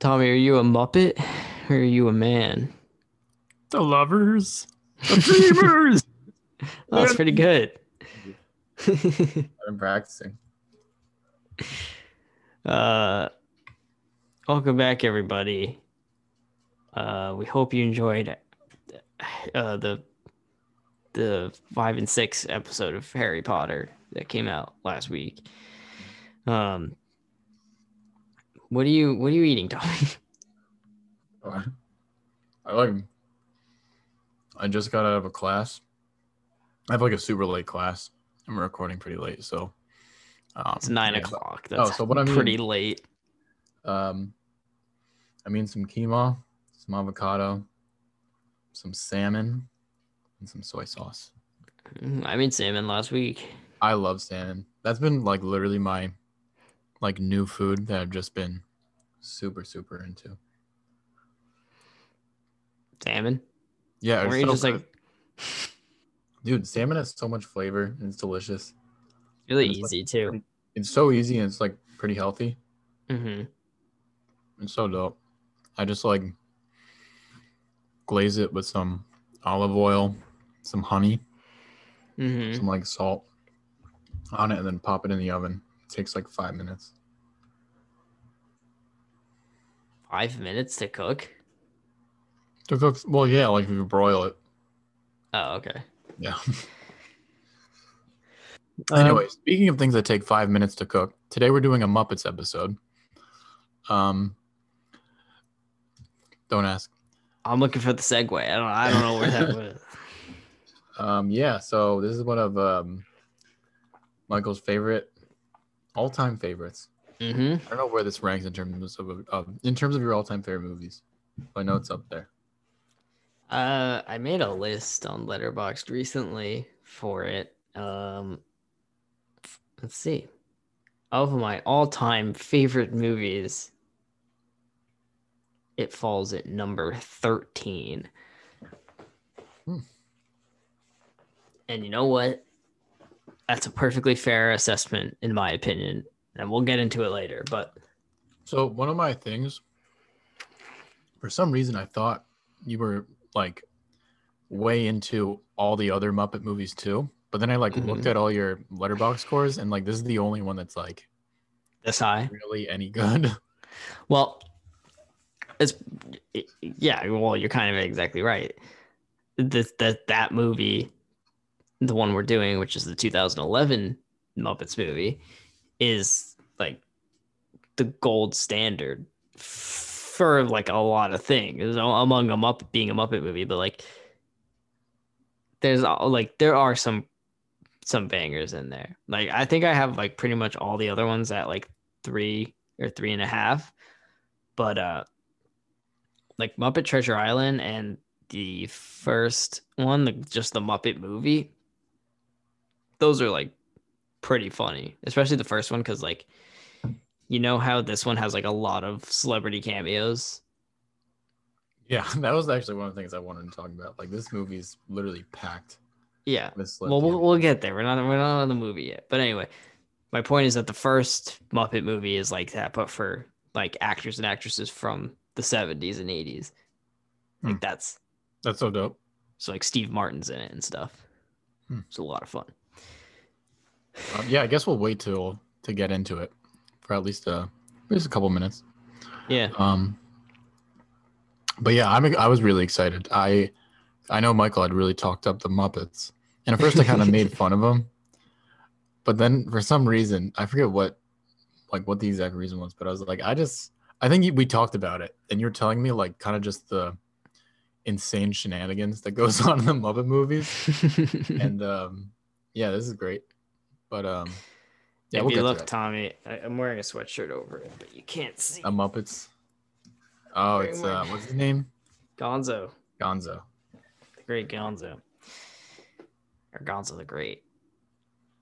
Tommy, are you a Muppet or are you a man? The lovers, the dreamers. That's pretty good. I'm practicing. uh, welcome back, everybody. Uh, we hope you enjoyed uh, the the five and six episode of Harry Potter that came out last week. Um, what are you what are you eating, Tommy? Oh, I like. I just got out of a class. I have like a super late class. I'm recording pretty late, so um, It's nine yeah. o'clock. That's so what I'm pretty eating- late. Um, I mean some quinoa, some avocado, some salmon, and some soy sauce. Mm, I made salmon last week. I love salmon. That's been like literally my like new food that I've just been super super into. Salmon. Yeah, Or it's you so just like dude, salmon has so much flavor and it's delicious. really It's like easy too. It's so easy and it's like pretty healthy. Mm-hmm. It's so dope. I just like glaze it with some olive oil, some honey, hmm some like salt on it, and then pop it in the oven. It takes like five minutes. Five minutes to cook. To cook, well, yeah, like if you broil it. Oh, okay. Yeah. Um, anyway, speaking of things that take five minutes to cook, today we're doing a Muppets episode. Um, don't ask. I'm looking for the segue. I don't. I don't know where that was. Um, yeah, so this is one of um, Michael's favorite, all-time favorites. Hmm I don't know where this ranks in terms of uh, in terms of your all-time favorite movies. But I know it's up there. Uh, I made a list on Letterboxd recently for it. Um, let's see. Of my all-time favorite movies, it falls at number thirteen. Hmm. And you know what? That's a perfectly fair assessment, in my opinion. And we'll get into it later. But So one of my things, for some reason, I thought you were like way into all the other Muppet movies too. But then I like looked Mhm. at all your Letterboxd scores, and like this is the only one that's like this high. really any good. Well, it's yeah. Well, you're kind of exactly right. This that that movie, the one we're doing, which is the 2011 Muppets movie, is like the gold standard for like a lot of things among a Muppet being a Muppet movie, but like there's like there are some some bangers in there. Like I think I have like pretty much all the other ones at like three or three and a half. But uh like Muppet Treasure Island and the first one, the, just the Muppet movie, those are like pretty funny, especially the first one because like you know how this one has like a lot of celebrity cameos. yeah, that was actually one of the things I wanted to talk about. Like this movie's literally packed Yeah. Well, we'll we'll get there. We're not we're not on the movie yet. But anyway, my point is that the first Muppet movie is like that, but for like actors and actresses from the 70s and 80s. Like Hmm. that's That's so dope. so like Steve Martin's in it and stuff. Hmm. It's a lot of fun. Um, yeah, I guess we'll wait till to get into it for at least uh just a couple minutes. Yeah. Um, but yeah, I'm I was really excited. I I know Michael had really talked up the Muppets, and at first I kind of made fun of them, but then for some reason I forget what like what the exact reason was, but I was like, I just I think we talked about it, and you're telling me like kind of just the insane shenanigans that goes on in the Muppet movies, and um, yeah, this is great. But um, yeah, if we'll you to look, that. Tommy, I, I'm wearing a sweatshirt over it, but you can't see. A Muppets. Oh, it's uh, what's his name? Gonzo, Gonzo. the great Gonzo, or Gonzo the Great.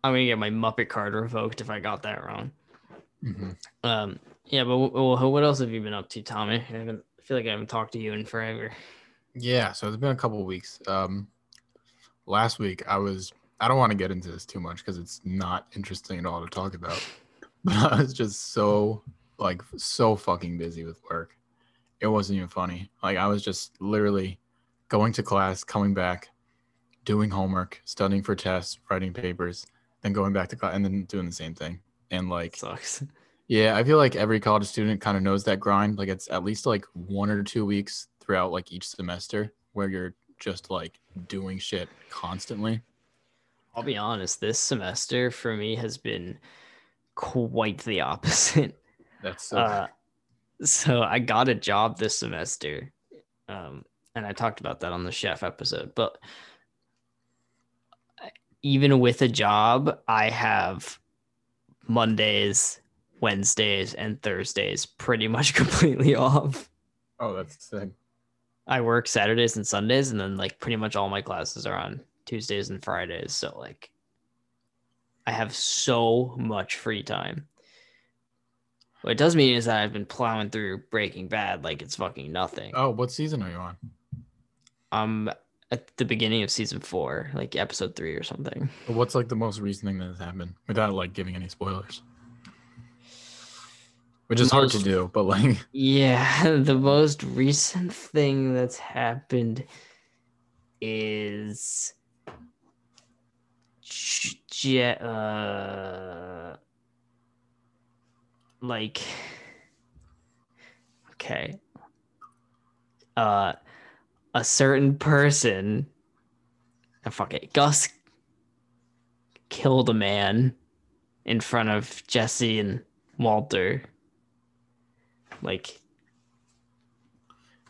I'm gonna get my Muppet card revoked if I got that wrong. hmm Um, yeah, but w- well, what else have you been up to, Tommy? I haven't. I feel like I haven't talked to you in forever. Yeah, so it's been a couple of weeks. Um, last week I was. I don't want to get into this too much because it's not interesting at all to talk about. But I was just so like so fucking busy with work. it wasn't even funny. Like I was just literally going to class, coming back, doing homework, studying for tests, writing papers, then going back to class, and then doing the same thing. And like, Sucks. yeah, I feel like every college student kind of knows that grind. Like it's at least like one or two weeks throughout like each semester where you're just like doing shit constantly. I'll be honest, this semester for me has been quite the opposite. That's so Uh, so I got a job this semester, um, and I talked about that on the chef episode. But even with a job, I have Mondays, Wednesdays, and Thursdays pretty much completely off. oh, that's sick. I work Saturdays and Sundays, and then like pretty much all my classes are on Tuesdays and Fridays. So like, I have so much free time. What it does mean is that I've been plowing through Breaking Bad like it's fucking nothing. Oh, what season are you on? I'm at the beginning of season four, like episode three or something. What's like the most recent thing that has happened without like giving any spoilers? Which is hard to do, but like Yeah, the most recent thing that's happened is j- j- uh like okay. Uh a certain person uh, fuck it, Gus killed a man in front of Jesse and Walter. Like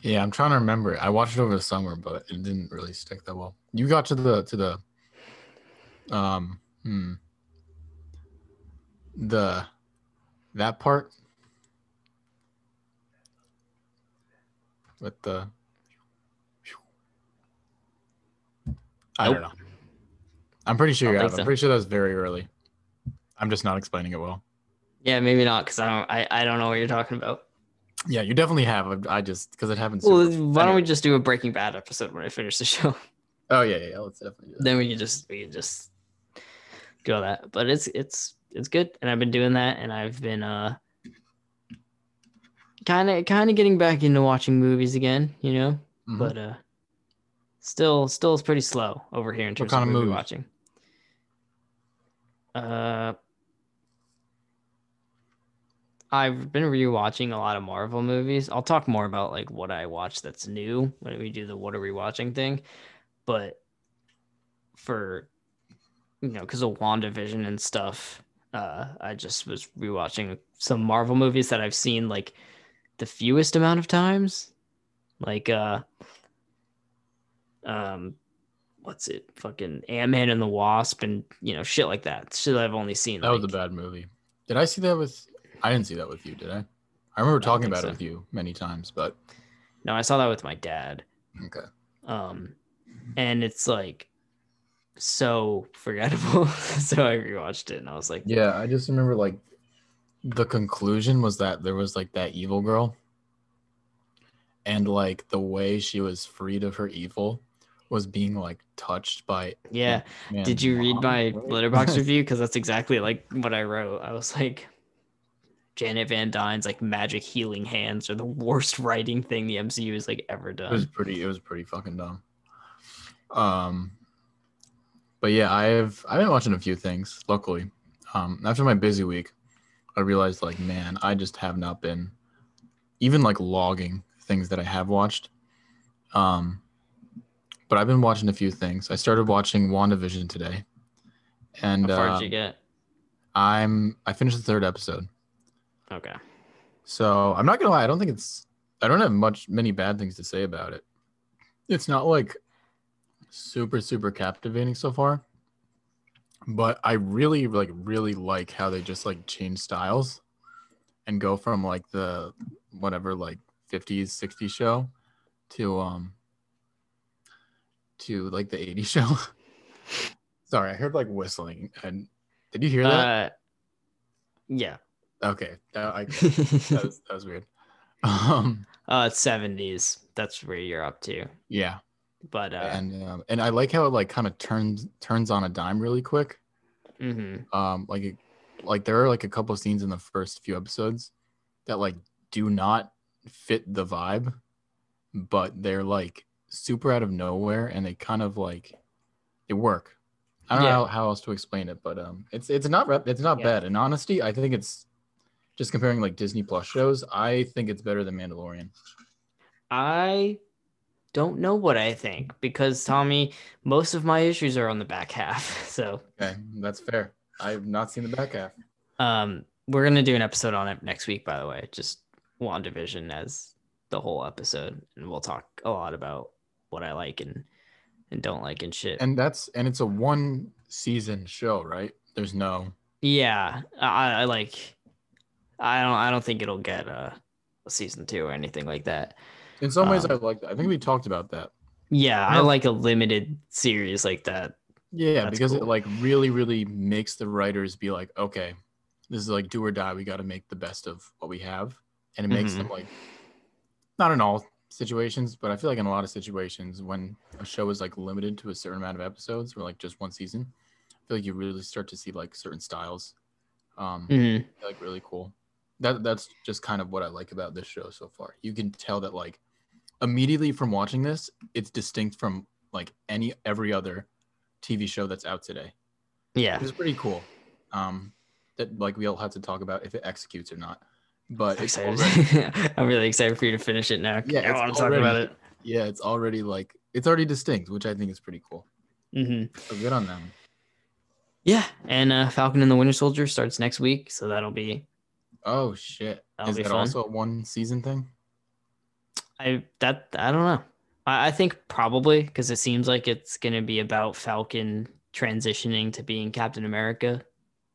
yeah, I'm trying to remember. I watched it over the summer, but it didn't really stick that well. You got to the to the um hmm, the that part with the I don't know. I'm pretty sure you have. I'm pretty sure that was very early. I'm just not explaining it well. Yeah, maybe not because I don't. I, I don't know what you're talking about. Yeah, you definitely have. I just because it happens. Well, super- why don't we just do a Breaking Bad episode when I finish the show? Oh yeah, yeah, yeah. Let's definitely do that. then we can just we can just do all that. But it's it's it's good, and I've been doing that, and I've been uh kind of kind of getting back into watching movies again, you know. Mhm. But uh, still still it's pretty slow over here in terms kind of of movie watching. Uh. I've been rewatching a lot of Marvel movies. I'll talk more about like what I watch that's new when we do the what are we watching thing. But for you know, because of WandaVision and stuff, uh, I just was rewatching some Marvel movies that I've seen like the fewest amount of times. Like uh um what's it? Fucking Ant Man and the Wasp and you know, shit like that. Shit I've only seen. That That was a bad movie. Did I see that with? I didn't see that with you. Did I? I remember talking think about so. it with you many times, but No, I saw that with my dad. okay. Um, and it's like so forgettable. so I rewatched it and I was like, Yeah, I just remember like the conclusion was that there was like that evil girl, and like the way she was freed of her evil was being like touched by. yeah. Man, Did you read my Letterboxd review? Because that's exactly like what I wrote. I was like, Janet Van Dyne's like magic healing hands are the worst writing thing the MCU has like ever done It was pretty. It was pretty fucking dumb. Um, but yeah, I've I've been watching a few things. Luckily, um, after my busy week, I realized like, man, I just have not been even like logging things that I have watched. Um, but I've been watching a few things. I started watching WandaVision today, and How far uh, did you get? I'm I finished the third episode. Okay. So I'm not gonna lie, I don't think it's I don't have much many bad things to say about it. It's not like super, super captivating so far. But I really like really like how they just like change styles and go from like the whatever like 50s, 60s show to um to like the 80s show. Sorry, I heard like whistling and did you hear that? Uh, yeah. okay. That, I, that was that was weird. Um, Uh, 70s. That's where you're up to. yeah, But uh, and um, and I like how it like kind of turns turns on a dime really quick. mhm. Um, like it- like there are like a couple of scenes in the first few episodes that like do not fit the vibe, but they're like super out of nowhere and they kind of like they work. I don't Yeah. know how, how else to explain it, but um it's it's not rep- it's not Yeah. bad. In honesty, I think it's just comparing like Disney Plus shows, I think it's better than Mandalorian. I don't know what I think because Tommy, most of my issues are on the back half. So Okay, that's fair. I've not seen the back half. um we're gonna do an episode on it next week, by the way. Just WandaVision as the whole episode. And we'll talk a lot about what I like and and don't like and shit. And that's and it's a one season show, right? There's no yeah. I, I like I don't I don't think it'll get a, a season two or anything like that. In some ways Um, I like that. I think we talked about that. Yeah, I like a limited series like that. Yeah, That's because it like really, really makes the writers be like, okay, this is like do or die. We got to make the best of what we have, and it makes Mhm. them like, not in all situations, but I feel like in a lot of situations when a show is like limited to a certain amount of episodes or like just one season, I feel like you really start to see like certain styles, um, Mhm. like really cool. That that's just kind of what I like about this show so far. You can tell that like immediately from watching this, it's distinct from like any every other TV show that's out today. Yeah. it's pretty cool. Um, that like we all have to talk about if it executes or not. But I'm it's excited. already, I'm really excited for you to finish it now. Yeah, I it's want to talk about already- it. yeah, it's already like it's already distinct, which I think is pretty cool. Mm-hmm. So good on them. Yeah, and uh, Falcon and the Winter Soldier starts next week, so that'll be Oh shit! That'll is be that fun. also a one season thing? I that I don't know. I, I think probably because it seems like it's gonna be about Falcon transitioning to being Captain America,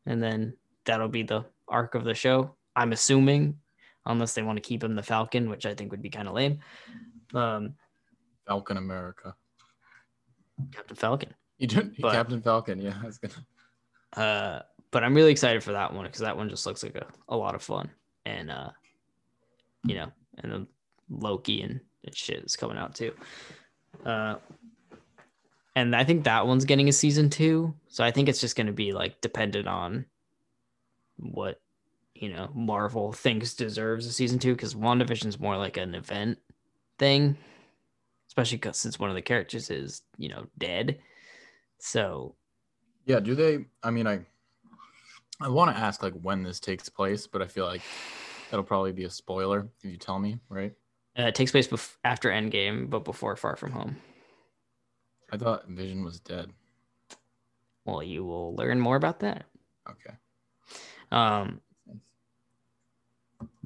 and then that'll be the arc of the show. I'm assuming, unless they want to keep him the Falcon, which I think would be kind of lame. Um, Falcon America. Captain Falcon. You did But- Captain Falcon. Yeah, I was gonna. Uh, but I'm really excited for that one because that one just looks like a, a lot of fun. And uh, you know, and then Loki and, and shit is coming out too. Uh, and I think that one's getting a season two. So I think it's just going to be like dependent on what you know Marvel thinks deserves a season two because WandaVision's more like an event thing, especially because since one of the characters is you know dead. So Yeah, do they? I mean, I I want to ask like when this takes place, but I feel like that'll probably be a spoiler if you tell me, right? Uh, it takes place bef- after Endgame, but before Far From Home. I thought Vision was dead. Well, you will learn more about that. Okay. Um,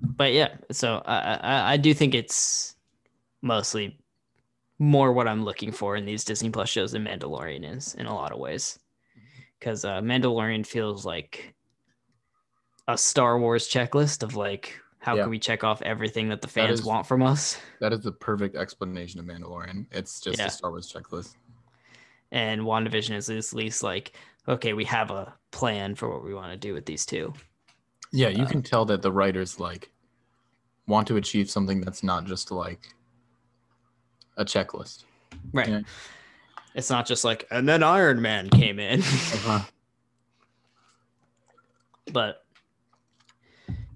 but yeah, so I, I I do think it's mostly more what I'm looking for in these Disney Plus shows than Mandalorian is in a lot of ways, because uh, Mandalorian feels like a Star Wars checklist of like how Yeah. can we check off everything that the fans is- want from us. That is the perfect explanation of Mandalorian. It's just Yeah. a Star Wars checklist. and WandaVision is at least like, okay, we have a plan for what we want to do with these two. Yeah, you Uh, can tell that the writers like want to achieve something that's not just like a checklist. Right. Yeah. It's not just like, and then Iron Man came in, Uh-huh. but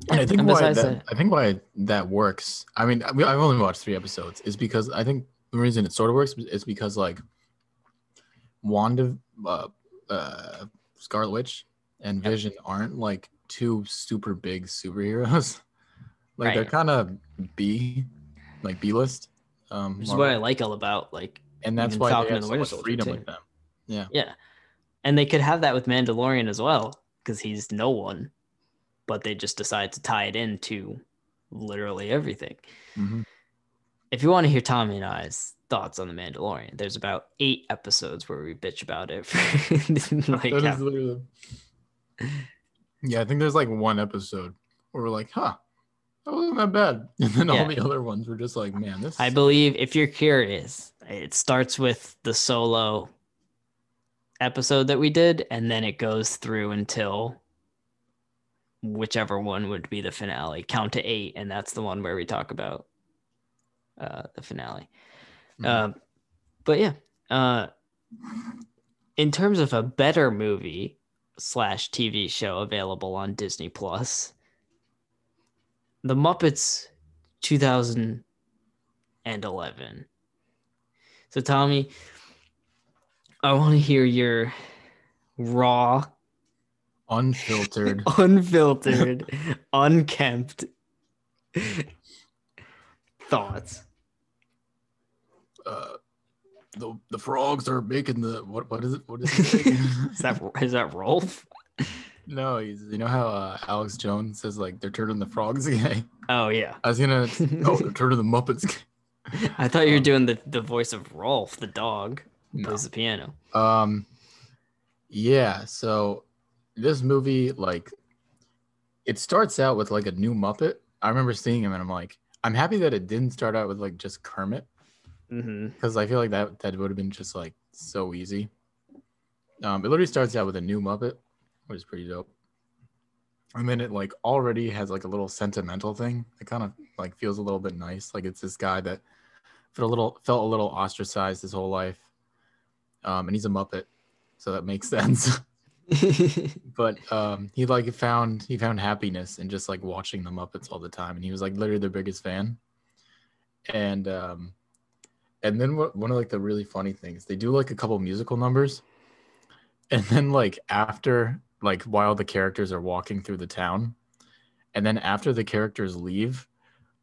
And I think and why that, I think why that works. I mean, I've only watched three episodes. Is because I think the reason it sort of works is because like Wanda, uh, uh, Scarlet Witch, and Yep. Vision aren't like two super big superheroes. like they're kind of B, like B list. Um, which is Marvel. what I like all about like, and that's why Falcon they have so much freedom too. with them. Yeah, yeah, and they could have that with Mandalorian as well because he's no one, but they just decide to tie it into literally everything. Mhm. If you want to hear Tommy and I's thoughts on the Mandalorian, there's about eight episodes where we bitch about it. like That is literally- yeah, I think there's like one episode where we're like, huh, that wasn't that bad. And then Yeah. all the other ones were just like, man, this I believe if you're curious, it starts with the solo episode that we did, and then it goes through until whichever one would be the finale. Count to eight, and that's the one where we talk about uh, the finale. Mhm. Uh, but yeah, uh, in terms of a better movie slash TV show available on Disney Plus, The Muppets 2011. So Tommy, I want to hear your raw, Unfiltered. unfiltered, unkempt thoughts. uh, the the frogs are making the what what is it what is it? Is that is that Rowlf? no he's you know how uh, Alex Jones says like they're turning the frogs gay Oh yeah. I was gonna oh they're turning the Muppets gay. I thought you were Um, doing the, the voice of Rowlf, the dog No. plays the piano. Um, yeah. So this movie, like, it starts out with like a new Muppet. I remember seeing him, and I'm like, I'm happy that it didn't start out with like just Kermit, Mm-hmm. because I feel like that that would have been just like so easy. Um, it literally starts out with a new Muppet, which is pretty dope. And then it like already has like a little sentimental thing. It kind of like feels a little bit nice. Like it's this guy that felt a little felt a little ostracized his whole life. Um, and he's a Muppet, so that makes sense. but um, he like found he found happiness in just like watching the Muppets all the time, and he was like literally their biggest fan. And um, and then one of like the really funny things they do like a couple musical numbers, and then like after like while the characters are walking through the town, and then after the characters leave,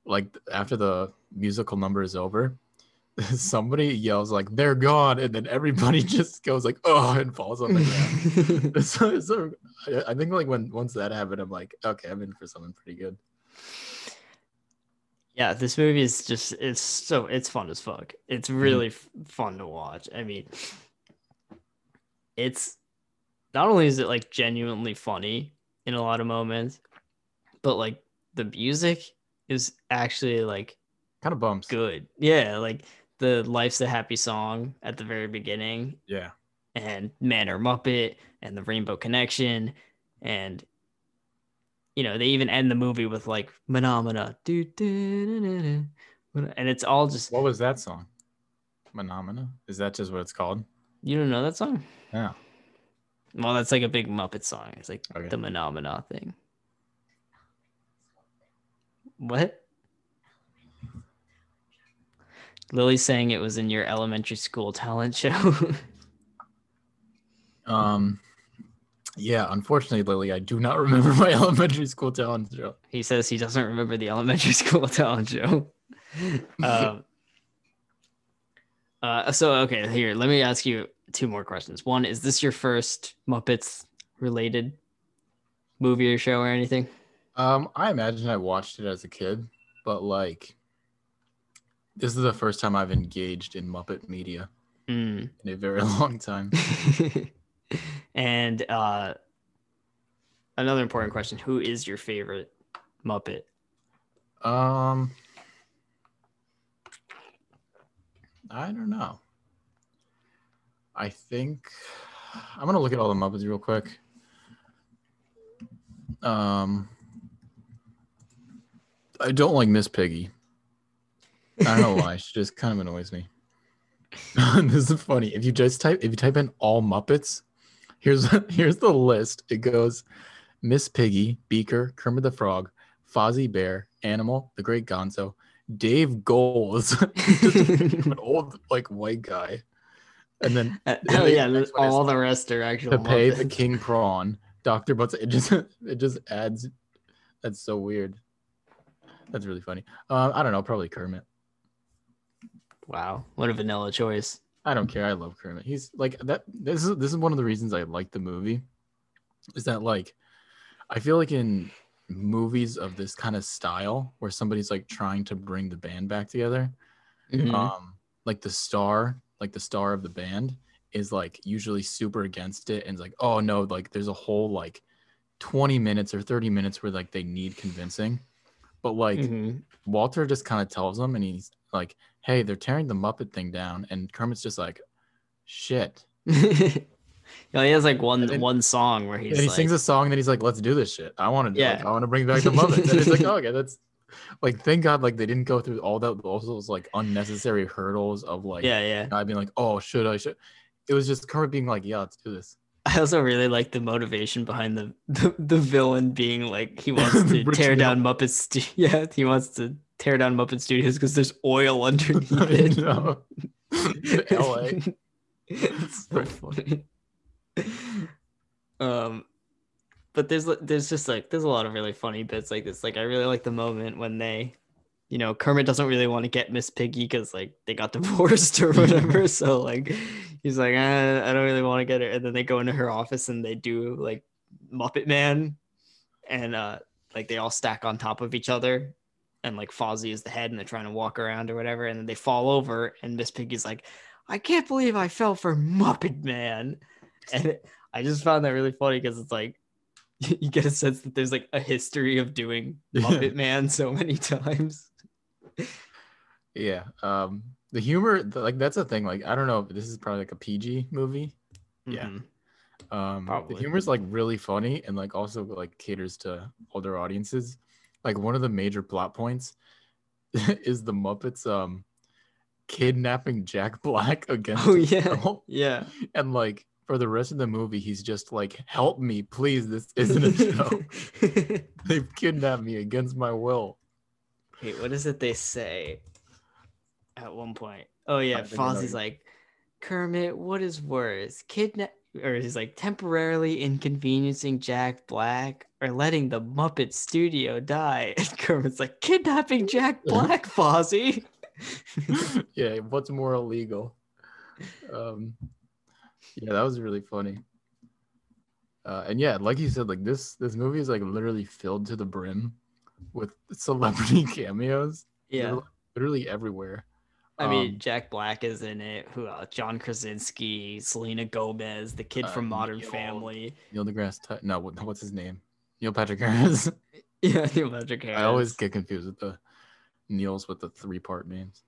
like after the musical number is over, somebody yells like they're gone, and then everybody just goes like oh and falls on the ground. so, so I- think like when once that happened, I'm like, okay, I'm in for something pretty good. yeah, this movie is just it's so it's fun as fuck. It's mm-hmm. really f- fun to watch. I mean, it's not only is it like genuinely funny in a lot of moments, but like the music is actually like Kind of bumps. good. Yeah, like the Life's a Happy song at the very beginning Yeah. and Man or Muppet and the Rainbow Connection and you know they even end the movie with like phenomena and it's all just What was that song? Phenomena? Is that just what it's called? you don't know that song Yeah. well that's like a big Muppet song it's like Okay. the phenomena thing what Lily's saying it was in your elementary school talent show Um. Yeah. Unfortunately, Lily, I do not remember my elementary school talent show. He says he doesn't remember the elementary school talent show. um, uh, so okay, here let me ask you two more questions. One, is this your first Muppets related movie or show or anything? Um, I imagine I watched it as a kid, but like, this is the first time I've engaged in Muppet media Mm. in a very long time. and uh, another important question: Who is your favorite Muppet? Um, I don't know. I think I'm gonna look at all the Muppets real quick. Um, I don't like Miss Piggy. I don't know why. She just kind of annoys me. this is funny. If you just type if you type in all Muppets, here's here's the list. It goes Miss Piggy, Beaker, Kermit the Frog, Fozzie Bear, Animal, The Great Gonzo, Dave Goelz, an old like white guy, and then Uh, oh the yeah, is all the rest are actual. Pepe the King Prawn, Doctor Butts. It just it just adds. That's so weird. That's really funny. Um, I don't know, probably Kermit. Wow, what a vanilla choice. I don't care. I love Kermit. He's like that. This is this is one of the reasons I like the movie. Is that like, I feel like in movies of this kind of style where somebody's like trying to bring the band back together, Mhm. um, like the star, like the star of the band is like usually super against it and it's like, oh no, like there's a whole like 20 minutes or 30 minutes where like they need convincing. But like Mhm. Walter just kind of tells them and he's like, hey, they're tearing the Muppet thing down. And Kermit's just like, shit. Yeah, he has like one then- one song where he's and he like, sings a song and then he's like, let's do this shit. I want to do Yeah. it. I want to bring back the Muppets. and it's like, oh, okay, that's like, thank God, like they didn't go through all that, all those like unnecessary hurdles of like, yeah, yeah. guy being like, oh, should I, should. It was just Kermit being like, yeah, let's do this. I also really like the motivation behind the the, the villain being like he wants to tear down Muppets. stu- Yeah, he wants to tear down Muppet Studios because there's oil underneath it. know. LA. it's so funny. Um, but there's there's just like there's a lot of really funny bits like this. Like I really like the moment when they, you know, Kermit doesn't really want to get Miss Piggy because like they got divorced or whatever. so like he's like, "Uh, I don't really want to get her. And then they go into her office and they do like Muppet Man, and uh like they all stack on top of each other. And like Fozzie is the head, and they're trying to walk around or whatever, and then they fall over, and Miss Piggy's like, "I can't believe I fell for Muppet Man," and it, I just found that really funny because it's like you get a sense that there's like a history of doing Yeah. Muppet Man so many times. Yeah. Um, the humor, the, like that's a thing. Like I don't know, if this is probably like a PG movie. Yeah. Mhm. Um, Probably. the humor is like really funny and like also like caters to older audiences. Like one of the major plot points is the Muppets um kidnapping Jack Black against Oh yeah, yeah. and like for the rest of the movie he's just like help me please. This isn't a show they've kidnapped me against my will. Wait, what is it they say at one point? Oh yeah, I think I know Fozzie's like, Kermit, what is worse, kidnap or he's like temporarily inconveniencing Jack Black or letting the Muppet Studio die? And Kermit's like, kidnapping Jack Black, Fozzie. yeah what's more illegal um yeah that was really funny uh and yeah like you said like this this movie is like literally filled to the brim with celebrity cameos They're, yeah. literally everywhere I mean, Um, Jack Black is in it. Who else? John Krasinski, Selena Gomez, the kid Uh, from Modern Neil- Family. neil degrasse Ty- no what, what's his name neil patrick harris Yeah, Neil Patrick Harris. i always get confused with the neils with the three part names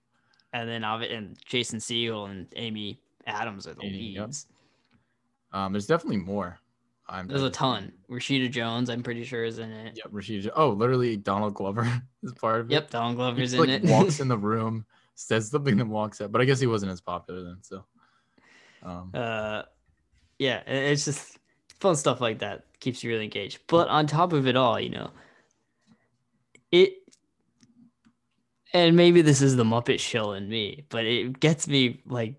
and then and Jason Segel and Amy Adams are the Amy, yep. leads. um there's definitely more i'm There's a ton. Rashida Jones, I'm pretty sure, is in it. Yep, Rashida. Oh, literally, Donald Glover is part of it. Yep, Don He Glover's just, in like it. walks in the room, says something, then walks out. But I guess he wasn't as popular then. So, um, uh, yeah, it's just fun stuff like that keeps you really engaged. But on top of it all, you know, it, and maybe this is the Muppet shill in me, but it gets me like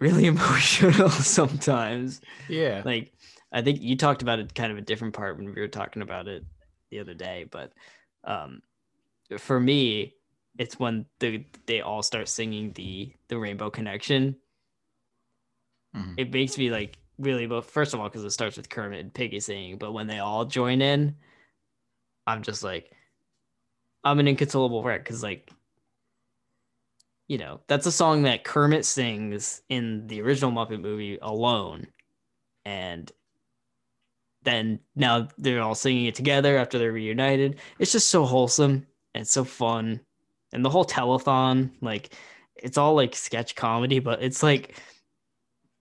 really emotional sometimes. yeah, like I think you talked about it kind of a different part when we were talking about it the other day, but um for me it's when the they all start singing the the Rainbow Connection. Mhm. It makes me like really but first of all because it starts with Kermit and Piggy singing, but when they all join in, I'm just like I'm an inconsolable wreck because like you know that's a song that Kermit sings in the original Muppet movie alone, and then now they're all singing it together after they're reunited. It's just so wholesome and so fun, and the whole telethon like it's all like sketch comedy, but it's like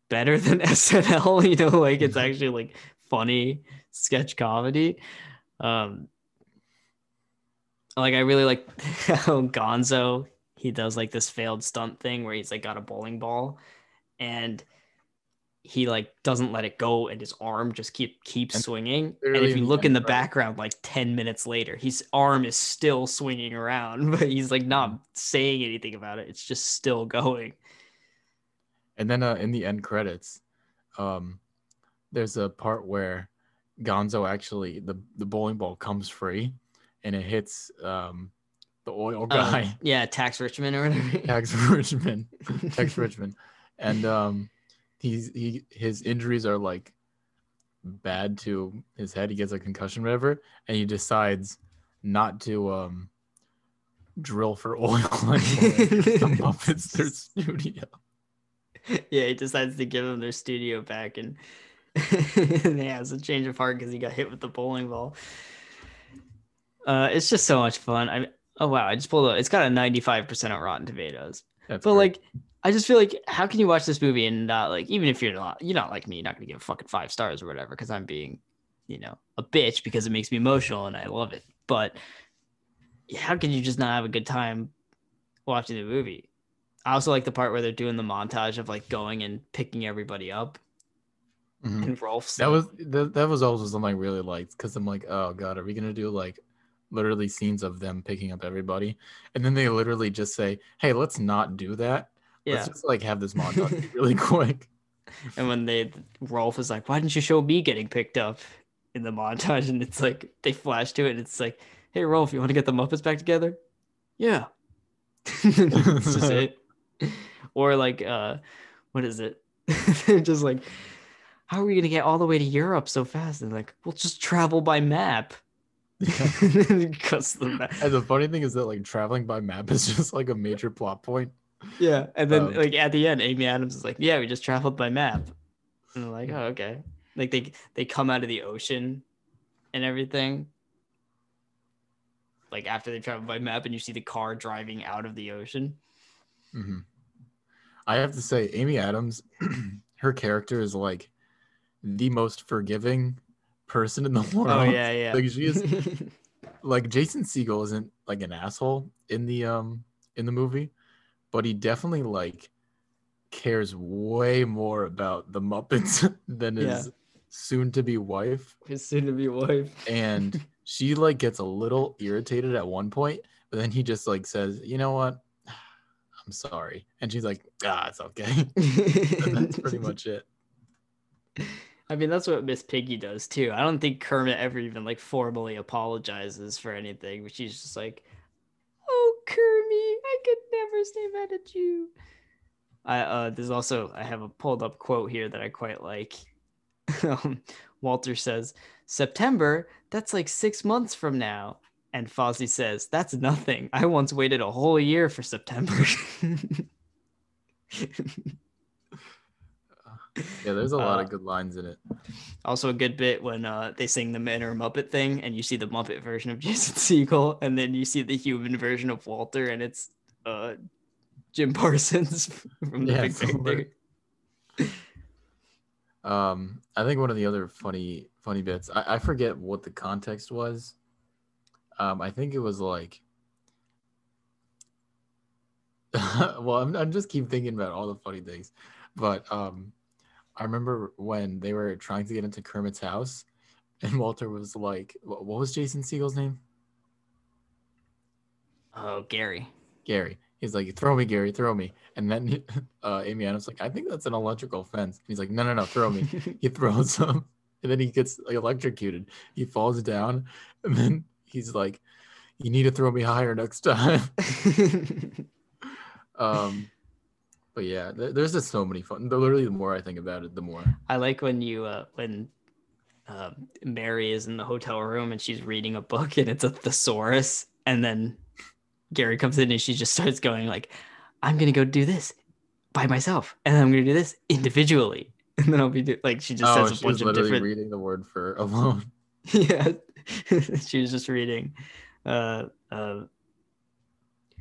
better than SNL. You know, like it's actually like funny sketch comedy. Um, like I really like how Gonzo he does like this failed stunt thing where he's like got a bowling ball and he like doesn't let it go and his arm just keep keeps And swinging. And if you look in the background like 10 minutes later his arm is still swinging around but he's like not saying anything about it. It's just still going. And then uh, in the end credits, um, there's a part where Gonzo actually the the bowling ball comes free, and it hits um the oil Um, guy, yeah Tex Richman or whatever. Tex Richman, Tex Richman, and um, he's he his injuries are like bad to his head. He gets a concussion, whatever, and he decides not to um drill for oil anymore. the Muppets their studio. yeah, he decides to give him their studio back, and, and he has a change of heart because he got hit with the bowling ball. Uh, it's just so much fun. I oh wow, I just pulled it. It's got a ninety five percent on Rotten Tomatoes. That's But great. like, I just feel like, how can you watch this movie and not like, even if you're not, you're not like me, you're not gonna give it fucking five stars or whatever, because I'm being, you know, a bitch because it makes me emotional and I love it. But how can you just not have a good time watching the movie? I also like the part where they're doing the montage of like going and picking everybody up, Mhm. and Rowlf's That was that, that was also something I really liked because I'm like, oh god, are we gonna do like literally scenes of them picking up everybody, and then they literally just say, "Hey, let's not do that. Yeah. Let's just like have this montage really quick." And when they Rowlf is like, "Why didn't you show me getting picked up in the montage?" And it's like they flash to it, and it's like, "Hey, Rowlf, you want to get the Muppets back together?" Yeah. That's just it. Or like, uh, what is it? They're just like, "How are we gonna get all the way to Europe so fast?" And like, "We'll just travel by map." Cuts the map. And the funny thing is that like traveling by map is just like a major plot point. Yeah, and then Um, like at the end, Amy Adams is like, "Yeah, we just traveled by map," and they're like, "Oh, okay." Like they they come out of the ocean and everything. Like after they travel by map, and you see the car driving out of the ocean. hmm I have to say, Amy Adams, her character is like the most forgiving person in the world. Oh yeah, yeah. Like she is like Jason Segel isn't like an asshole in the um in the movie, but he definitely like cares way more about the Muppets than Yeah. his soon to be wife. His soon-to-be wife. And she like gets a little irritated at one point, but then he just like says, you know what? I'm sorry. And she's like, ah, it's okay. that's pretty much it. I mean, that's what Miss Piggy does too. I don't think Kermit ever even like formally apologizes for anything, but she's just like, "Oh, I could never stay mad at you." I uh, there's also I have a pulled up quote here that I quite like. um, Walter says, "September, that's like six months from now." And Fozzie says, "That's nothing. I once waited a whole year for September." Yeah, there's a lot Uh, of good lines in it. Also, a good bit when uh, they sing the Man or Muppet thing, and you see the Muppet version of Jason Segel, and then you see the human version of Walter, and it's uh, Jim Parsons from The Yeah, Big Bang. Theory. Um, I think one of the other funny funny bits. I, I forget what the context was. Um, I think it was like. well, I'm, I'm just keep thinking about all the funny things, but um, I remember when they were trying to get into Kermit's house, and Walter was like, "What, was Jason Segel's name?" Oh, Gary. Gary. He's like, "Throw me, Gary, throw me." And then uh, Amy Adams like, "I think that's an electrical fence." He's like, "No, no, no, throw me." he throws him and then he gets like, electrocuted he falls down and then he's like you need to throw me higher next time um but yeah there- there's just so many fun literally the more i think about it the more. I like when you uh, when uh, Mary is in the hotel room and she's reading a book, and it's a thesaurus, and then Gary comes in and she just starts going like, "I'm gonna go do this by myself, and I'm gonna do this individually." And then I'll be do- like, she just oh says a bunch of different reading the word for alone. Yeah she was just reading uh uh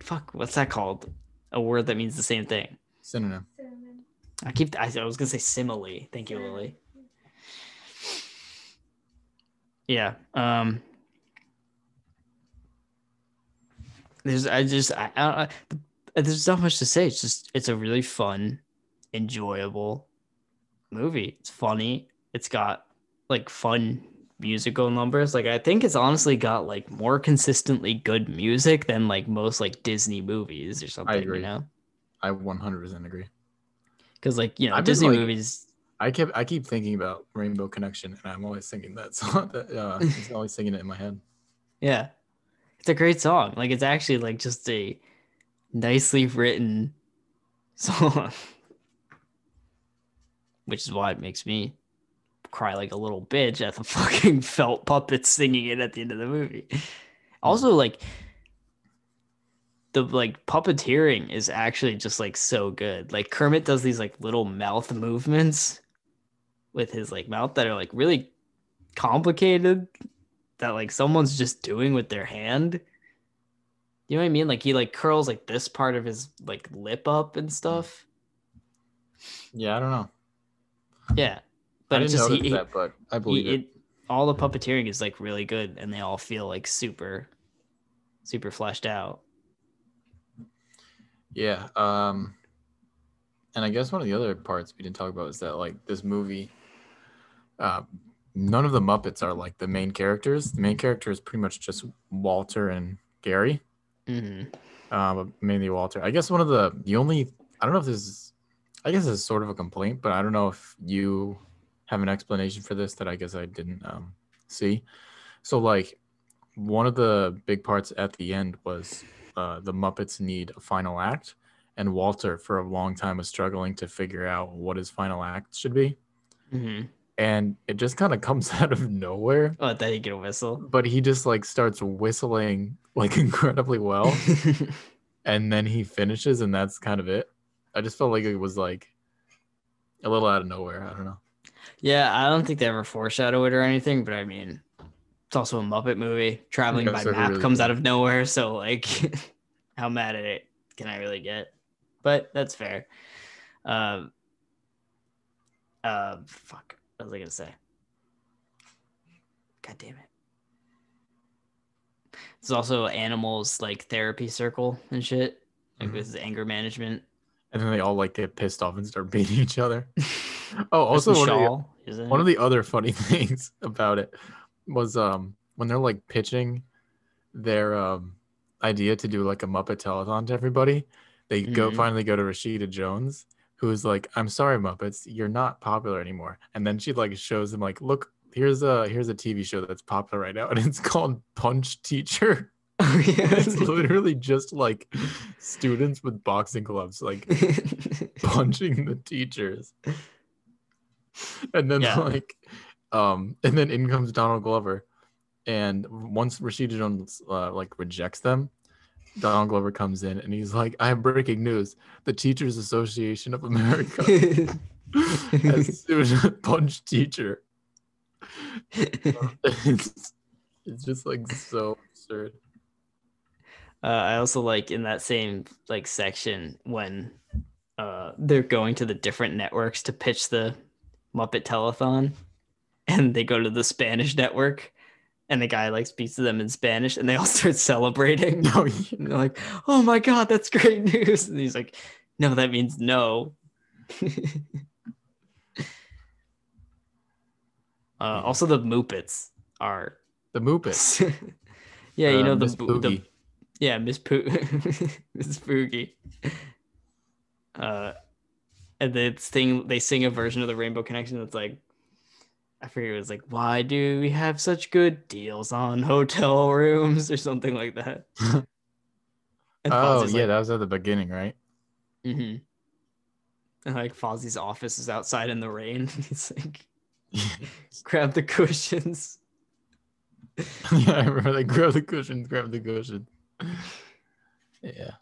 fuck what's that called? A word that means the same thing synonym. Cinnamon. i keep i, I was gonna say simile. Thank you lily. Yeah um. There's i just i, I, I there's not much to say. It's just it's a really fun enjoyable movie. It's funny. It's got like fun musical numbers. Like i think it's honestly got like more consistently good music than like most like disney movies or something I agree. you know i 100% agree because like you know I've been, disney like- movies i kept i keep thinking about rainbow connection and i'm always singing that song that uh i'm always singing it in my head Yeah. It's a great song. Like it's actually like just a nicely written song. Which is why it makes me cry like a little bitch at the fucking felt puppets singing it at the end of the movie. Also like the like puppeteering is actually just like so good. Like Kermit does these like little mouth movements with his like mouth that are like really complicated that like someone's just doing with their hand. You know what I mean? Like he like curls like this part of his like lip up and stuff. yeah i don't know Yeah. i But didn't it's just notice he, he- that but i believe he- it. it all the puppeteering is like really good and they all feel like super super fleshed out. Yeah. Um and I guess one of the other parts we didn't talk about is that like this movie uh none of the Muppets are like the main characters. The main character is pretty much just Walter and Gary. hmm uh, but mainly Walter. I guess one of the the only I don't know if this is I guess it's sort of a complaint, but I don't know if you have an explanation for this that I guess I didn't um, see. So like one of the big parts at the end was uh, the Muppets need a final act, and Walter for a long time was struggling to figure out what his final act should be, hmm and it just kind of comes out of nowhere. Oh, that he a whistle. But he just like starts whistling like incredibly well. and then he finishes and that's kind of it i just felt like it was like a little out of nowhere i don't know yeah, I don't think they ever foreshadow it or anything, but I mean, it's also a Muppet movie. Traveling Yeah, by map really comes out of nowhere, so like, how mad at it can I really get? But that's fair. Um. Uh, fuck. What was I gonna say? God damn it. It's also animals like therapy circle and shit. Like Mhm. this is anger management. and then they all like get pissed off and start beating each other oh also one of, the, one of the other funny things about it was um when they're like pitching their um idea to do like a muppet telethon to everybody they go Mhm. finally go to rashida jones who's like i'm sorry muppets you're not popular anymore and then she like shows them like look here's a here's a tv show that's popular right now and it's called punch teacher Oh, yeah. it's literally just like students with boxing gloves like punching the teachers and then Yeah. like um and then in comes donald glover. And once rashida jones uh, like rejects them donald glover comes in and he's like i have breaking news. The teachers association of america has sued a punch teacher. It's, it's just like so absurd. Uh, I also like in that same like section when uh, they're going to the different networks to pitch the Muppet Telethon, and they go to the Spanish network, and the guy like speaks to them in Spanish, and they all start celebrating. no yeah. And they're like, "Oh my god, that's great news!" And he's like, "No, that means no." uh, also, the Muppets are the Muppets. yeah, you Uh, know the, bo- the Boogie. yeah, Miss Poo Miss Boogie. Uh and the thing they sing a version of the Rainbow Connection that's like I forget it was like, why do we have such good deals on hotel rooms or something like that? Oh yeah, like, that was at the beginning, right? mhm. And like Fozzie's office is outside in the rain. He's like, grab the cushions. yeah, I remember like grab the cushions, grab the cushion. Yeah.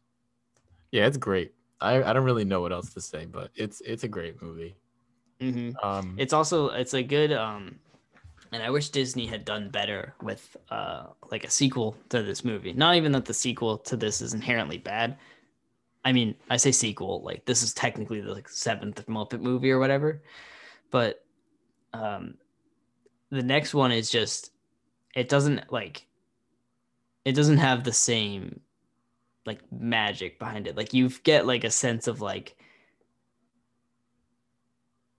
Yeah, it's great. I, I don't really know what else to say, but it's it's a great movie. Hmm Um it's also it's a good um and i wish disney had done better with uh like a sequel to this movie. Not even that the sequel to this is inherently bad. I mean i say sequel like this is technically the like, seventh muppet movie or whatever. But um the next one is just it doesn't like it doesn't have the same like magic behind it. Like you get like a sense of like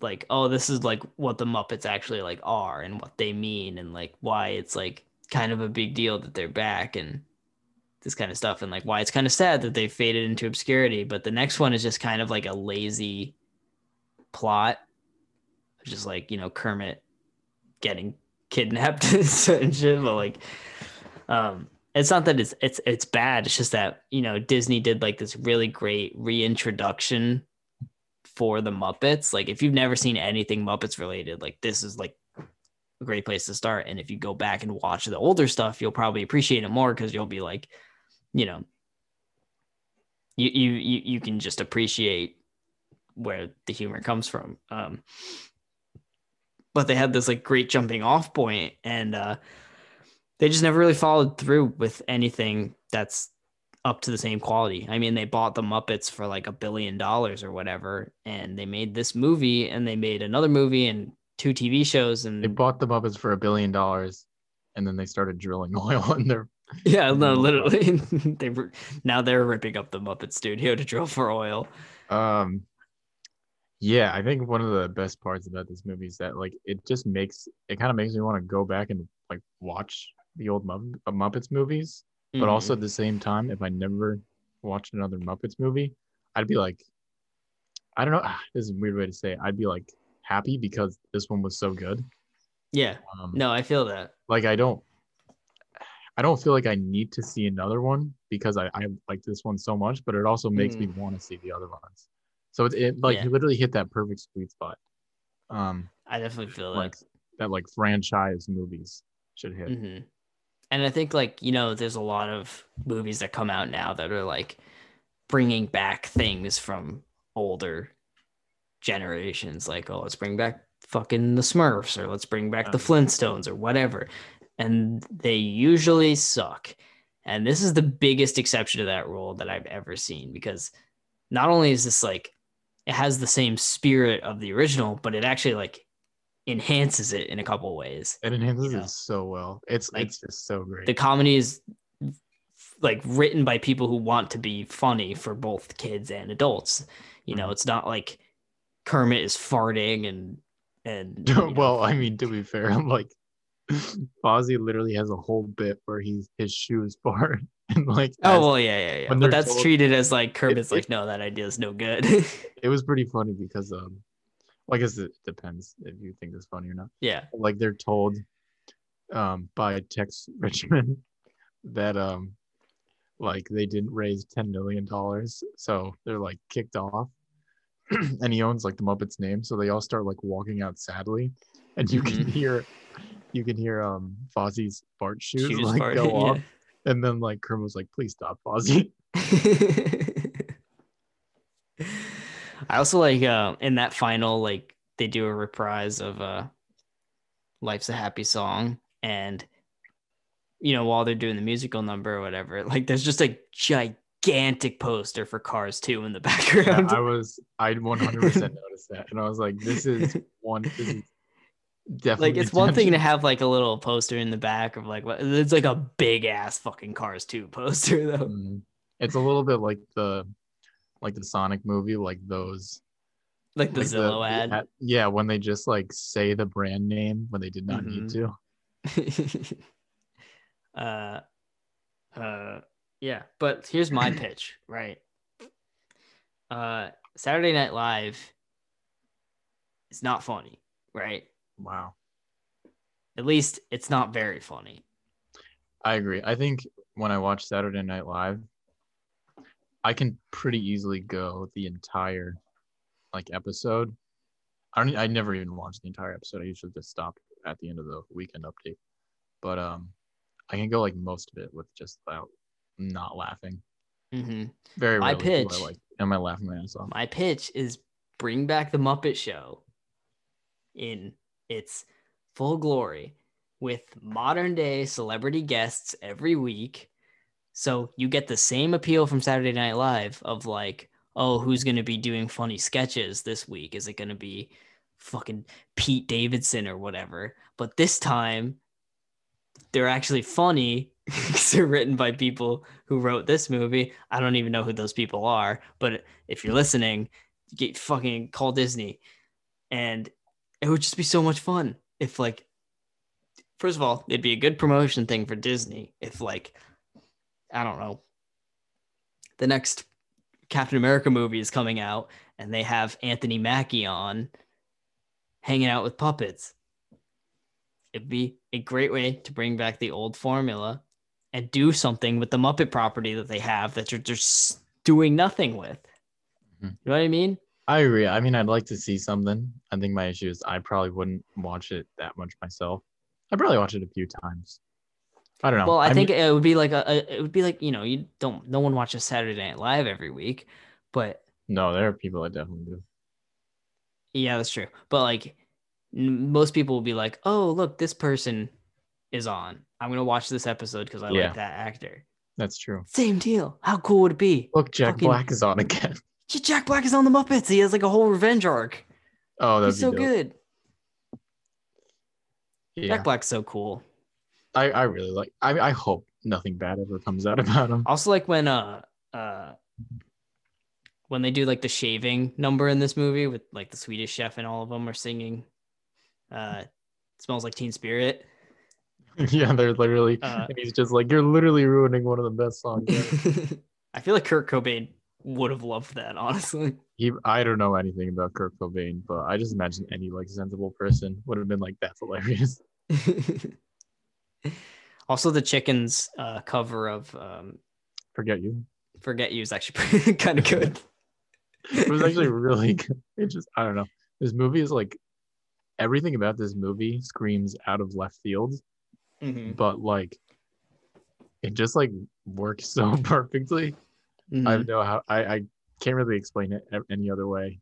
like oh this is like what the muppets actually like are and what they mean and like why it's like kind of a big deal that they're back and this kind of stuff and like why it's kind of sad that they faded into obscurity. But the next one is just kind of like a lazy plot just like you know kermit getting kidnapped and shit but like um it's not that it's it's it's bad. It's just that you know disney did like this really great reintroduction for the Muppets. Like if you've never seen anything Muppets related, like this is like a great place to start. And if you go back and watch the older stuff, you'll probably appreciate it more because you'll be like, you know, you you you you can just appreciate where the humor comes from. Um but they had this like great jumping off point and uh they just never really followed through with anything that's up to the same quality. I mean, they bought the Muppets for like a billion dollars or whatever, and they made this movie and they made another movie and two TV shows and they bought the Muppets for a billion dollars and then they started drilling oil in their yeah, no, literally, they were now they're ripping up the Muppet Studio to drill for oil. um Yeah, I think one of the best parts about this movie is that like it just makes it kind of makes me want to go back and like watch the old uh, Muppets movies, but also at the same time, if I never watched another Muppets movie, I'd be like, I don't know, this is a weird way to say it. I'd be like happy because this one was so good. yeah. Um, No, I feel that. like I don't, I don't feel like I need to see another one because I I like this one so much, but it also makes me want to see the other ones. So it, it like Yeah. you literally hit that perfect sweet spot. Um, I definitely feel like that like franchise movies should hit. hmm And I think like you know, there's a lot of movies that come out now that are like bringing back things from older generations. Like, oh, let's bring back fucking the Smurfs, or let's bring back the Uh. Flintstones, or whatever. And they usually suck. And this is the biggest exception to that rule that I've ever seen because not only is this like it has the same spirit of the original, but it actually like enhances it in a couple ways. It enhances You know, it so well. It's like, it's just so great. the comedy is like written by people who want to be funny for both kids and adults. You know, Mhm. it's not like Kermit is farting and and you know, well, I mean, to be fair, I'm like Fozzie literally has a whole bit where he's his shoes fart and like oh as- well, yeah, yeah, yeah. But that's told- treated as like Kermit's it- like, no, that idea is no good. it was pretty funny because um I guess it depends if you think it's funny or not. yeah, Like they're told um by Tex Richman that um like they didn't raise ten million dollars, so they're like kicked off. and he owns like the Muppets name, so they all start like walking out sadly, and you can Mhm. hear you can hear um Fozzie's fart shoes, Shoes like farting, go yeah. off, and then like Kermit was like, "Please stop, Fozzie." I also like uh in that final like they do a reprise of uh Life's a Happy Song and you know while they're doing the musical number or whatever like there's just a gigantic poster for Cars 2 in the Yeah, background. I was I 100 percent noticed that, and I was like, "This is one. This is definitely like it's one thing to have like a little poster in the back of like what it's like a big ass fucking Cars 2 poster though. Mm. It's a little bit like the like the Sonic movie, like those Like the like Zillow ad. ad- Yeah, when they just like say the brand name when they did not need Mhm. to. uh uh yeah but here's my pitch right uh saturday night live is not funny right Wow, at least it's not very funny I agree. I think when I watch Saturday Night Live, I can pretty easily go the entire like episode. I don't. I never even watch the entire episode. I usually just stop at the end of the weekend update. But um, I can go like most of it with just about not laughing. hmm Very My do I, pitch- like am I laughing my ass off. my pitch is bring back the muppet show in its full glory with modern day celebrity guests every week so you get the same appeal from saturday night live of like oh who's going to be doing funny sketches this week? Is it going to be fucking pete davidson or whatever? But this time they're actually funny they're written by people who wrote this movie. I don't even know who those people are but if you're listening get fucking call disney. And it would just be so much fun if like first of all it'd be a good promotion thing for disney if like i don't know the next captain america movie is coming out and they have anthony mackie on hanging out with puppets it'd be a great way to bring back the old formula and do something with the muppet property that they have that you're just doing nothing with Mhm. you know what i mean I agree. I mean, I'd like to see something. I think my issue is I probably wouldn't watch it that much myself. I'd probably watch it a few times. I don't know. Well, I, mean- think it would be like a, a- it would be like you know you don't no one watches Saturday Night Live every week, but no, there are people that definitely do. yeah, that's true. But like n- most people will be like, oh look, this person is on. I'm gonna watch this episode because I Yeah. like that actor. That's true. Same deal. How cool would it be? Look, Jack Fucking- Black is on again. Jack Black is on the Muppets. He has like a whole revenge arc. Oh, be so dope. good. Yeah, Jack Black's so cool. I, I really like. I I hope nothing bad ever comes out about him. Also like when uh uh when they do like the shaving number in this movie with like the Swedish chef and all of them are singing uh smells like teen spirit yeah, they're literally. Uh, and he's just like, "You're literally ruining one of the best songs." i feel like kurt cobain would have loved that honestly he, I don't know anything about Kurt Cobain, but I just imagine any like sensible person would have been like, "That's hilarious." also the chickens uh cover of um Forget you. forget you is actually kind of good It was actually really good. It just, I don't know. This movie is like everything about this movie screams out of left field, Mhm. but like it just like works so perfectly. Mhm. I don't know how I, I can't really explain it any other way.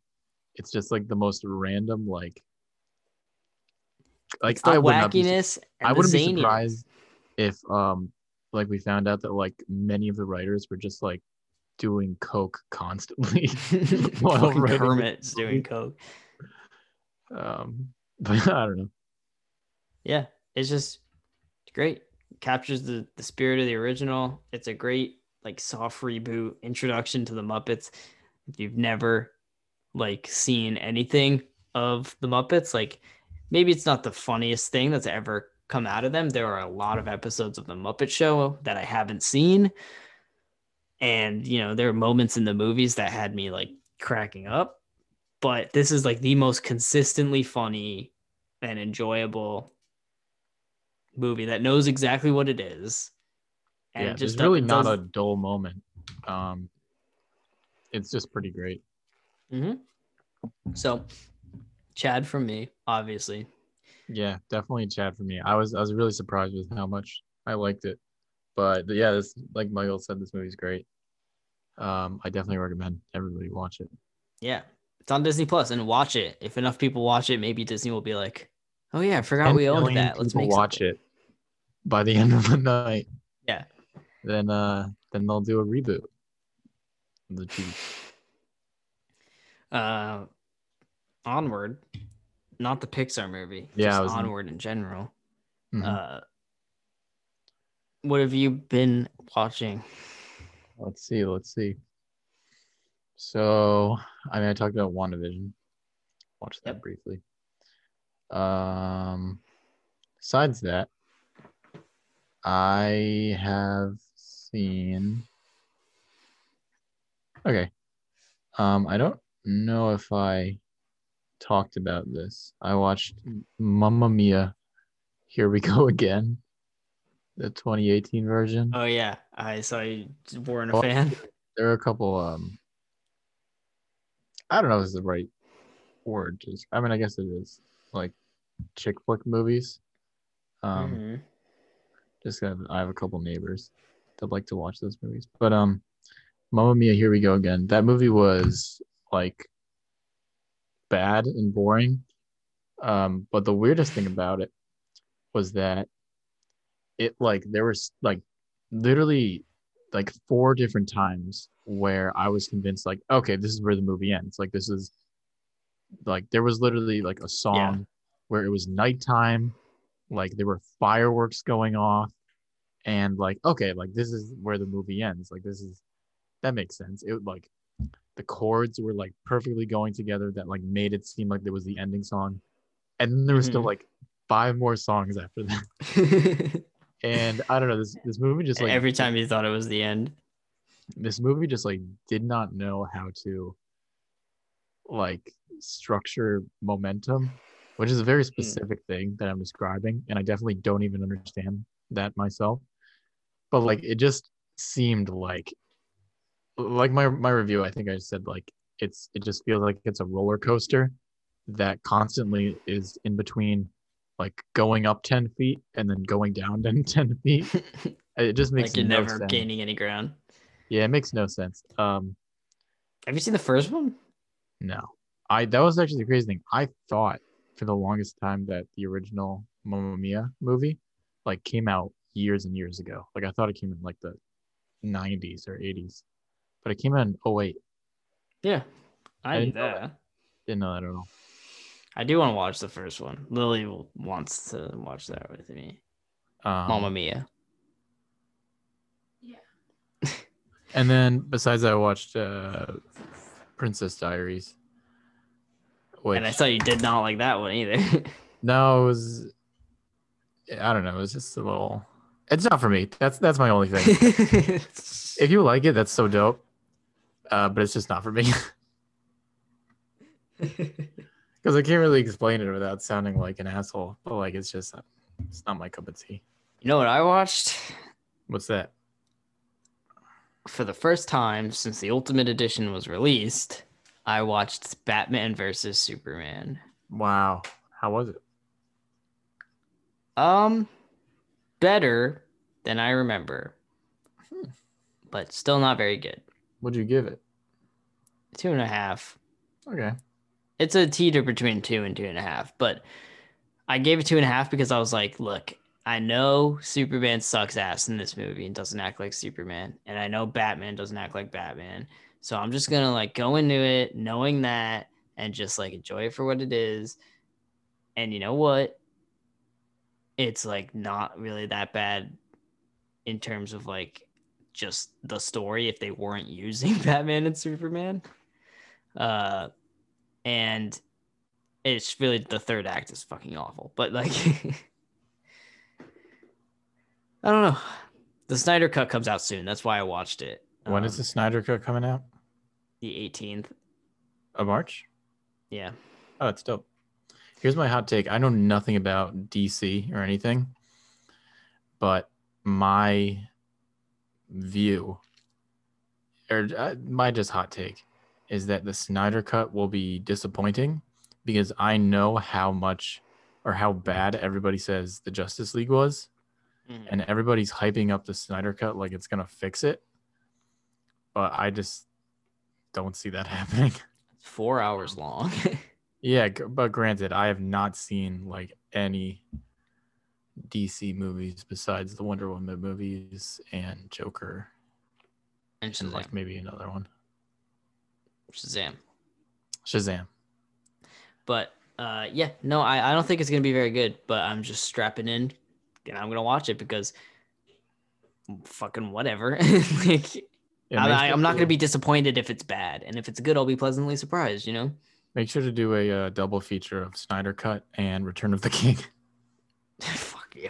It's just like the most random, like like It's the I would not be, wackiness I wouldn't be surprised if um like we found out that like many of the writers were just like doing coke constantly. while writing this Kermit's doing coke. um, but I don't know. Yeah, it's just great. Captures the the spirit of the original. It's a great like soft reboot introduction to the Muppets. If you've never like seen anything of the Muppets, like maybe it's not the funniest thing that's ever come out of them. There are a lot of episodes of the Muppet Show that I haven't seen. And you know, there are moments in the movies that had me like cracking up. But this is like the most consistently funny and enjoyable movie that knows exactly what it is. And yeah, just really does- not a dull moment. Um, it's just pretty great. Mm-hmm. So, Chad from me, obviously. Yeah, definitely Chad for me. I was I was really surprised with how much I liked it. But yeah, this like Michael said, this movie's great. Um, I definitely recommend everybody watch it. Yeah, it's on Disney Plus, and watch it. If enough people watch it, maybe Disney will be like, "Oh yeah, I forgot we owned that. Let's make watch it by the end of the night. Yeah. Then uh then they'll do a reboot. The. Uh, onward, not the Pixar movie. Yeah, just was- onward in general. Mhm. Uh, what have you been watching? Let's see, let's see. So, I mean, I talked about WandaVision. Watch that Yep. briefly. Um, besides that, I have seen. Okay. Um, I don't know if I talked about this. I watched Mamma Mia. Here we go again. The 2018 version. Oh yeah, I saw you weren't a Oh, fan. there are a couple um I don't know if it's the right word. Just I mean I guess it is like chick flick movies. Um Mhm. just have, I have a couple neighbors that like to watch those movies. But um Mamma Mia, here we go again. That movie was like bad and boring. Um, but the weirdest thing about it was that it like there was like literally like four different times where I was convinced like, okay, this is where the movie ends. Like this is like there was literally like a song where it was nighttime, like there were fireworks going off, and like, okay, like this is where the movie ends. Like this is that makes sense. It like the chords were like perfectly going together that like made it seem like there was the ending song. And then there was still Mhm. like five more songs after that. And I don't know, this this movie just like Every time you thought it was the end. this movie just like did not know how to like structure momentum which is a very specific thing that i'm describing and i definitely don't even understand that myself but like it just seemed like like my my review i think i said like it's it just feels like it's a roller coaster that constantly is in between like going up 10 feet and then going down 10 feet it just makes like you're no never sense. gaining any ground. Yeah, it makes no sense. Um, Have you seen the first one? no, I that was actually the crazy thing. I thought for the longest time that the original Mamma Mia movie like came out years and years ago. Like I thought it came in like the 90s or 80s, but it came out in 08. Yeah, I I knew didn't know that. Didn't know that at all. I do want to watch the first one. Lily wants to watch that with me. Um, Mamma Mia. Yeah. and then besides that, I watched uh, Princess Diaries. Which, And I saw you did not like that one either. no, it was. I don't know. It was just a little. It's not for me. That's that's my only thing. if you like it, that's so dope. Uh, but it's just not for me because I can't really explain it without sounding like an asshole. But like, it's just it's not my cup of tea. you know what I watched What's that? for the first time since the Ultimate Edition was released? I watched Batman versus Superman. Wow, how was it? Um, better than I remember, Hmm. but still not very good. What'd you give it? Two and a half. Okay. It's a teeter between two and two and a half, but I gave it two and a half because I was like, look, I know Superman sucks ass in this movie and doesn't act like Superman, and I know Batman doesn't act like Batman. So I'm just gonna like go into it knowing that and just like enjoy it for what it is. And you know what? It's like not really that bad in terms of like just the story if they weren't using Batman and Superman. Uh and it's really the third act is fucking awful. But like I don't know. The Snyder cut comes out soon. That's why I watched it. When is Um, the Snyder Cut coming out? the 18th? Of March? Yeah. Oh, that's dope. Here's my hot take. I know nothing about DC or anything, but my view, or uh, my just hot take, is that the Snyder Cut will be disappointing because I know how much or how bad everybody says the Justice League was, Mhm. and everybody's hyping up the Snyder Cut like it's gonna fix it. But I just don't see that happening. It's four hours long. Yeah, but granted, I have not seen like any DC movies besides the Wonder Woman movies and Joker, and and like maybe another one. Shazam. Shazam. But uh, yeah, no, I, I don't think it's gonna be very good. But I'm just strapping in, and I'm gonna watch it because fucking whatever. like Yeah, I, make I, sure I'm not gonna be disappointed if it's bad, and if it's good, I'll be pleasantly surprised. You know. Make sure to do a uh, double feature of Snyder Cut and Return of the King. Fuck you.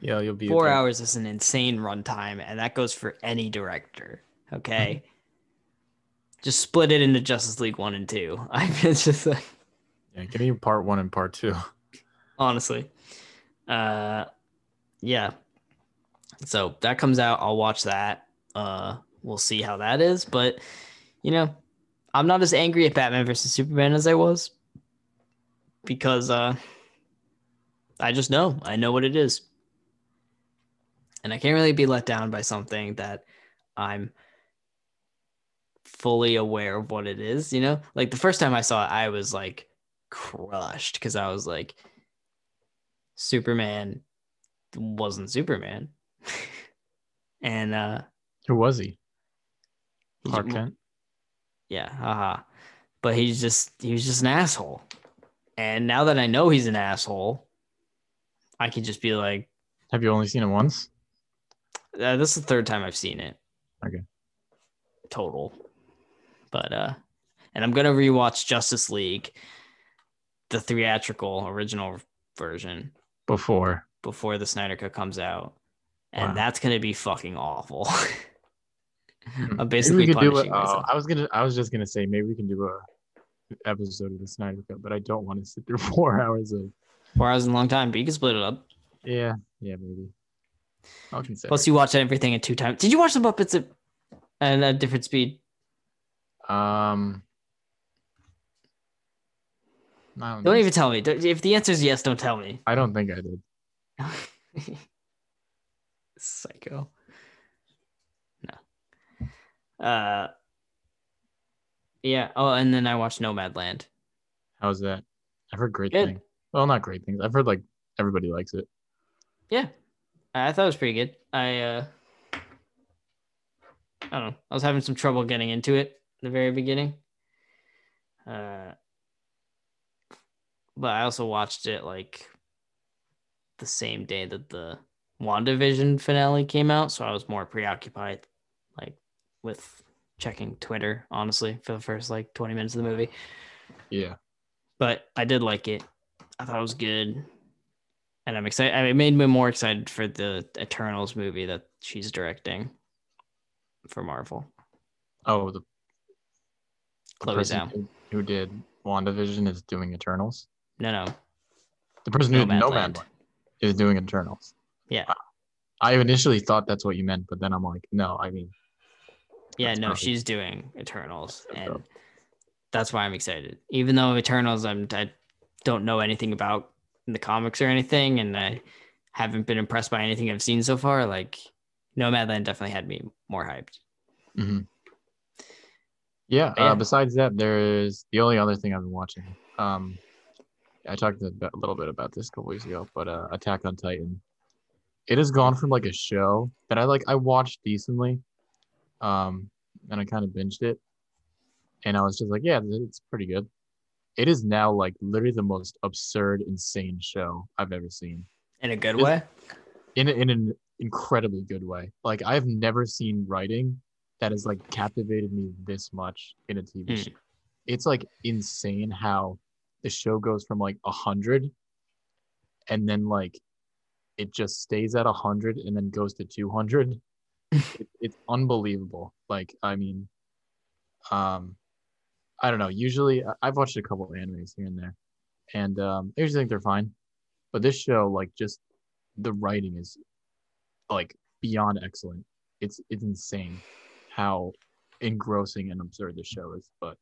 yeah, you'll be Four hours is an insane runtime, and that goes for any director. Okay. just split it into Justice League one and two. I it's just like Yeah, give me part one and part two. honestly. Uh yeah. So that comes out, I'll watch that. Uh we'll see how that is, but you know, I'm not as angry at Batman versus Superman as I was because uh I just know. I know what it is. And I can't really be let down by something that I'm fully aware of what it is, you know? Like the first time I saw it, I was like crushed because I was like, Superman wasn't Superman. and uh Who was he? Clark Kent. yeah, haha. But he's just he was just an asshole. And now that I know he's an asshole, I can just be like, Have you only seen it once? uh, this is the third time I've seen it. Okay. Total. But uh and I'm gonna rewatch Justice League, the theatrical original version, Before. before the Snyder Cut comes out. And Wow. that's gonna be fucking awful. I'm Maybe basically we could do it. punishing Uh. I was gonna. I was just gonna say maybe we can do a episode of the Snyder Cut, but I don't want to sit through four hours of. Four hours is a long time, but you can split it up. Yeah, yeah, maybe. I'll consider. Plus, you watch everything at two times. Did you watch the Muppets at, at a different speed? Um. Don't, Don't even tell me. If the answer is yes, don't tell me. I don't think I did. Psycho. No. Uh. Yeah. Oh, and then I watched Nomadland. How's that? I've heard great Good. things. Well, not great things. I've heard like everybody likes it. Yeah, I thought it was pretty good. I uh, I don't know. I was having some trouble getting into it in the very beginning. Uh, but I also watched it like the same day that the WandaVision finale came out, so I was more preoccupied, like with checking Twitter, honestly, for the first like 20 minutes of the movie. Yeah. But I did like it. I thought it was good. And I'm excited. I mean, it made me more excited for the Eternals movie that she's directing for Marvel. Oh, the, Chloe Zhao. who, did WandaVision is doing Eternals. No, no. The person who did. Nomadland is doing Eternals. Yeah. I initially thought that's what you meant, but then I'm like, no, I mean, Yeah, no, she's doing Eternals, and that's why I'm excited. Even though Eternals, I'm I don't know anything about in the comics or anything, and I haven't been impressed by anything I've seen so far. Like Nomadland definitely had me more hyped. hmm yeah, Yeah. Uh, besides that, there is the only other thing I've been watching. Um, I talked a, a little bit about this a couple weeks ago, but uh, Attack on Titan. It has gone from like a show that I like. I watched decently, um, and I kind of binged it, and I was just like, yeah, it's pretty good. It is now like literally the most absurd, insane show I've ever seen. In a good Is- way. in in an incredibly good way. Like I've never seen writing that has like captivated me this much in a TV Hmm. show. It's like insane how the show goes from like a hundred and then like it just stays at a hundred and then goes to two hundred. it, it's unbelievable. Like I mean, um, I don't know. Usually I've watched a couple of animes here and there, and um, I usually think they're fine. But this show, like, just the writing is like beyond excellent. It's it's insane how engrossing and absurd this show is. But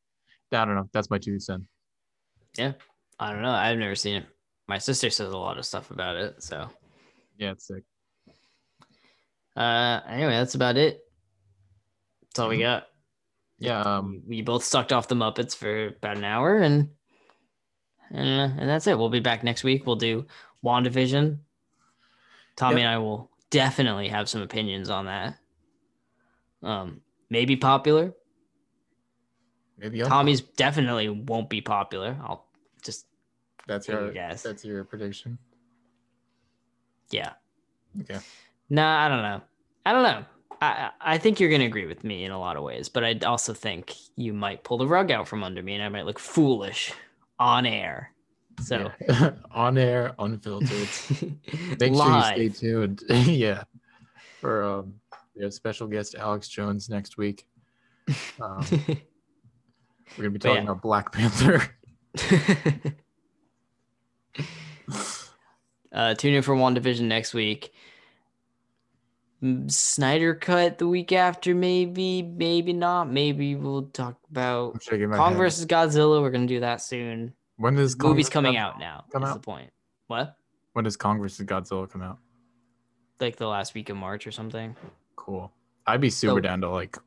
I don't know. That's my two cents. Yeah, I don't know. I've never seen it. My sister says a lot of stuff about it. So, Yeah, it's sick. uh, anyway, that's about it. That's all we got. Yeah. Um. we both sucked off the Muppets for about an hour, and and, uh, and that's it. We'll be back next week. We'll do WandaVision. Tommy Yep. and I will definitely have some opinions on that. Um, maybe popular. Maybe Tommy's definitely won't be popular. I'll just That's your guess. that's your prediction. yeah. Okay. Nah, I don't know. I don't know. I think you're gonna agree with me in a lot of ways, but I also think you might pull the rug out from under me, and I might look foolish on air. So Yeah. on air, unfiltered. Make live. sure you stay tuned. yeah. For um, we have special guest Alex Jones next week. Um, we're gonna be But yeah. talking about Black Panther. uh, tune in for WandaVision next week. Snyder cut the week after, maybe, maybe not. Maybe we'll talk about Kong head. versus Godzilla. We're gonna do that soon. When does Kong movie's coming out now. come out? the point. What? When does Kong versus Godzilla come out? Like the last week of March or something? Cool. I'd be super So- down to like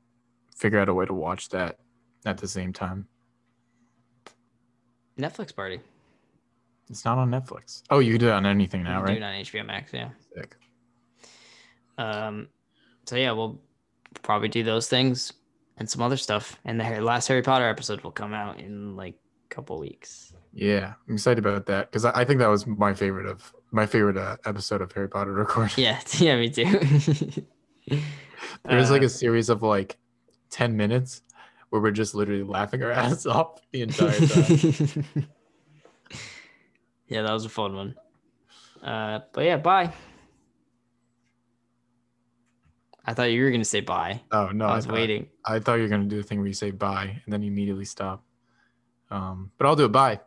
figure out a way to watch that at the same time. Netflix party. It's not on Netflix. Oh, you can do it on anything now, right? Do it on HBO Max, yeah. Sick. Um, so yeah, we'll probably do those things and some other stuff. And the last Harry Potter episode will come out in like a couple weeks. Yeah, I'm excited about that because I, I think that was my favorite of my favorite uh, episode of Harry Potter recording. Yeah, yeah, me too. There was like Uh, a series of like ten minutes where we're just literally laughing our ass off the entire time. yeah, that was a fun one. Uh, but yeah, bye. I thought you were gonna say bye. oh no, I was thought- waiting. I thought you were gonna do the thing where you say bye and then you immediately stop. Um, but I'll do a Bye.